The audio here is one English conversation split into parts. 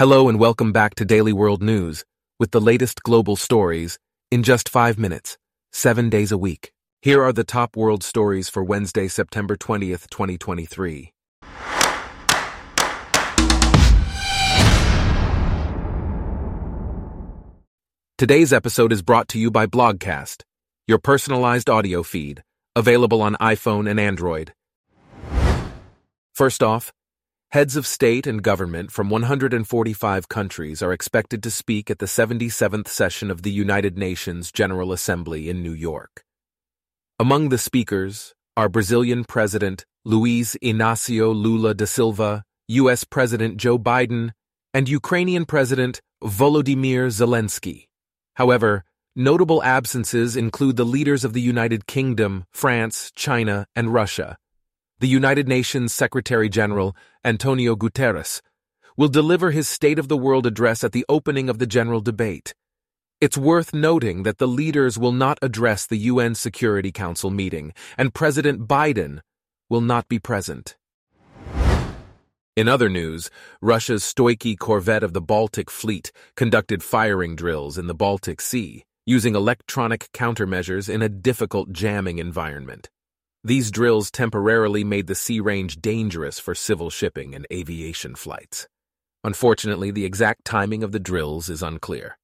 Hello and welcome back to Daily World News with the latest global stories in just five minutes, seven days a week. Here are the top world stories for Wednesday, September 20th, 2023. Today's episode is brought to you by Blogcast, your personalized audio feed, available on iPhone and Android. First off, Heads of state and government from 145 countries are expected to speak at the 77th session of the United Nations General Assembly in New York. Among the speakers are Brazilian President Luiz Inácio Lula da Silva, U.S. President Joe Biden, and Ukrainian President Volodymyr Zelensky. However, notable absences include the leaders of the United Kingdom, France, China, and Russia the United Nations Secretary General, Antonio Guterres, will deliver his State of the World address at the opening of the general debate. It's worth noting that the leaders will not address the UN Security Council meeting, and President Biden will not be present. In other news, Russia's Stoichye corvette of the Baltic Fleet conducted firing drills in the Baltic Sea, using electronic countermeasures in a difficult jamming environment. These drills temporarily made the sea range dangerous for civil shipping and aviation flights. Unfortunately, the exact timing of the drills is unclear.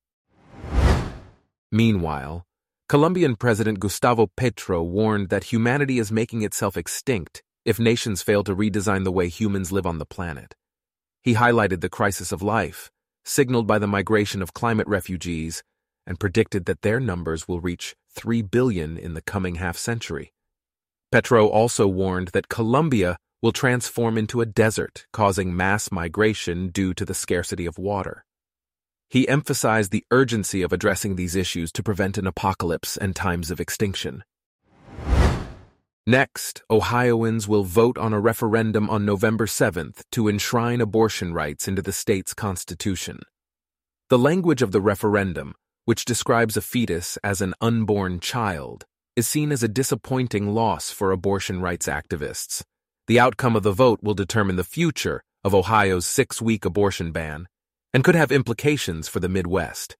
Meanwhile, Colombian President Gustavo Petro warned that humanity is making itself extinct if nations fail to redesign the way humans live on the planet. He highlighted the crisis of life, signaled by the migration of climate refugees, and predicted that their numbers will reach 3 billion in the coming half century. Petro also warned that Colombia will transform into a desert, causing mass migration due to the scarcity of water. He emphasized the urgency of addressing these issues to prevent an apocalypse and times of extinction. Next, Ohioans will vote on a referendum on November 7th to enshrine abortion rights into the state's constitution. The language of the referendum, which describes a fetus as an unborn child, is seen as a disappointing loss for abortion rights activists. The outcome of the vote will determine the future of Ohio's six week abortion ban and could have implications for the Midwest.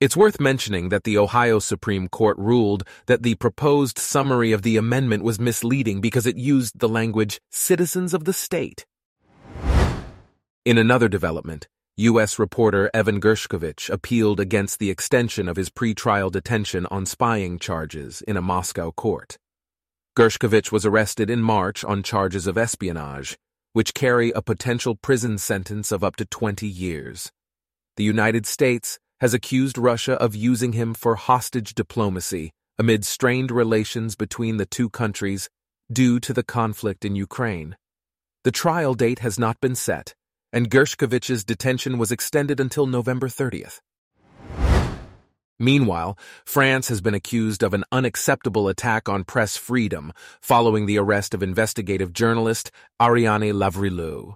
It's worth mentioning that the Ohio Supreme Court ruled that the proposed summary of the amendment was misleading because it used the language citizens of the state. In another development, U.S. reporter Evan Gershkovich appealed against the extension of his pretrial detention on spying charges in a Moscow court. Gershkovich was arrested in March on charges of espionage, which carry a potential prison sentence of up to 20 years. The United States has accused Russia of using him for hostage diplomacy amid strained relations between the two countries due to the conflict in Ukraine. The trial date has not been set, and Gershkovich's detention was extended until November 30th. Meanwhile, France has been accused of an unacceptable attack on press freedom following the arrest of investigative journalist Ariane Lavrilleux.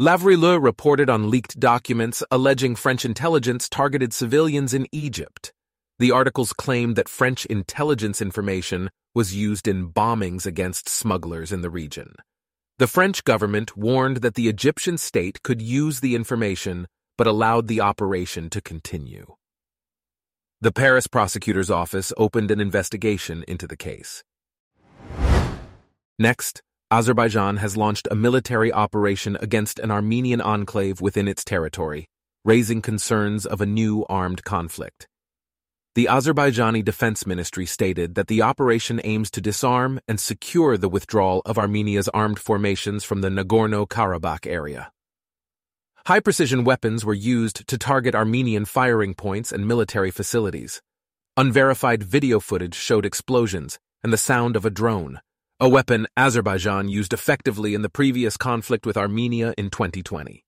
Lavrilleux reported on leaked documents alleging French intelligence targeted civilians in Egypt. The articles claimed that French intelligence information was used in bombings against smugglers in the region. The French government warned that the Egyptian state could use the information but allowed the operation to continue. The Paris prosecutor's office opened an investigation into the case. Next, Azerbaijan has launched a military operation against an Armenian enclave within its territory, raising concerns of a new armed conflict. The Azerbaijani Defense Ministry stated that the operation aims to disarm and secure the withdrawal of Armenia's armed formations from the Nagorno-Karabakh area. High-precision weapons were used to target Armenian firing points and military facilities. Unverified video footage showed explosions and the sound of a drone, a weapon Azerbaijan used effectively in the previous conflict with Armenia in 2020.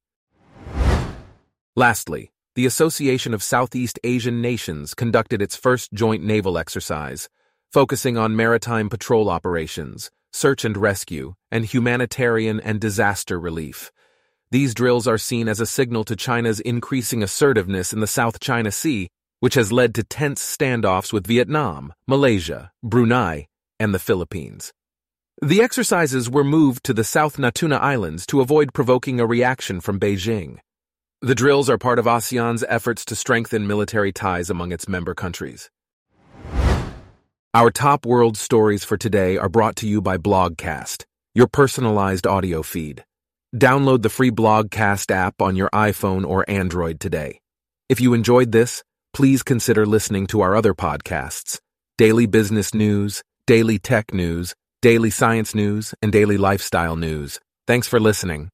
Lastly, the Association of Southeast Asian Nations conducted its first joint naval exercise, focusing on maritime patrol operations, search and rescue, and humanitarian and disaster relief. These drills are seen as a signal to China's increasing assertiveness in the South China Sea, which has led to tense standoffs with Vietnam, Malaysia, Brunei, and the Philippines. The exercises were moved to the South Natuna Islands to avoid provoking a reaction from Beijing. The drills are part of ASEAN's efforts to strengthen military ties among its member countries. Our top world stories for today are brought to you by Blogcast, your personalized audio feed. Download the free Blogcast app on your iPhone or Android today. If you enjoyed this, please consider listening to our other podcasts Daily Business News, Daily Tech News, Daily Science News, and Daily Lifestyle News. Thanks for listening.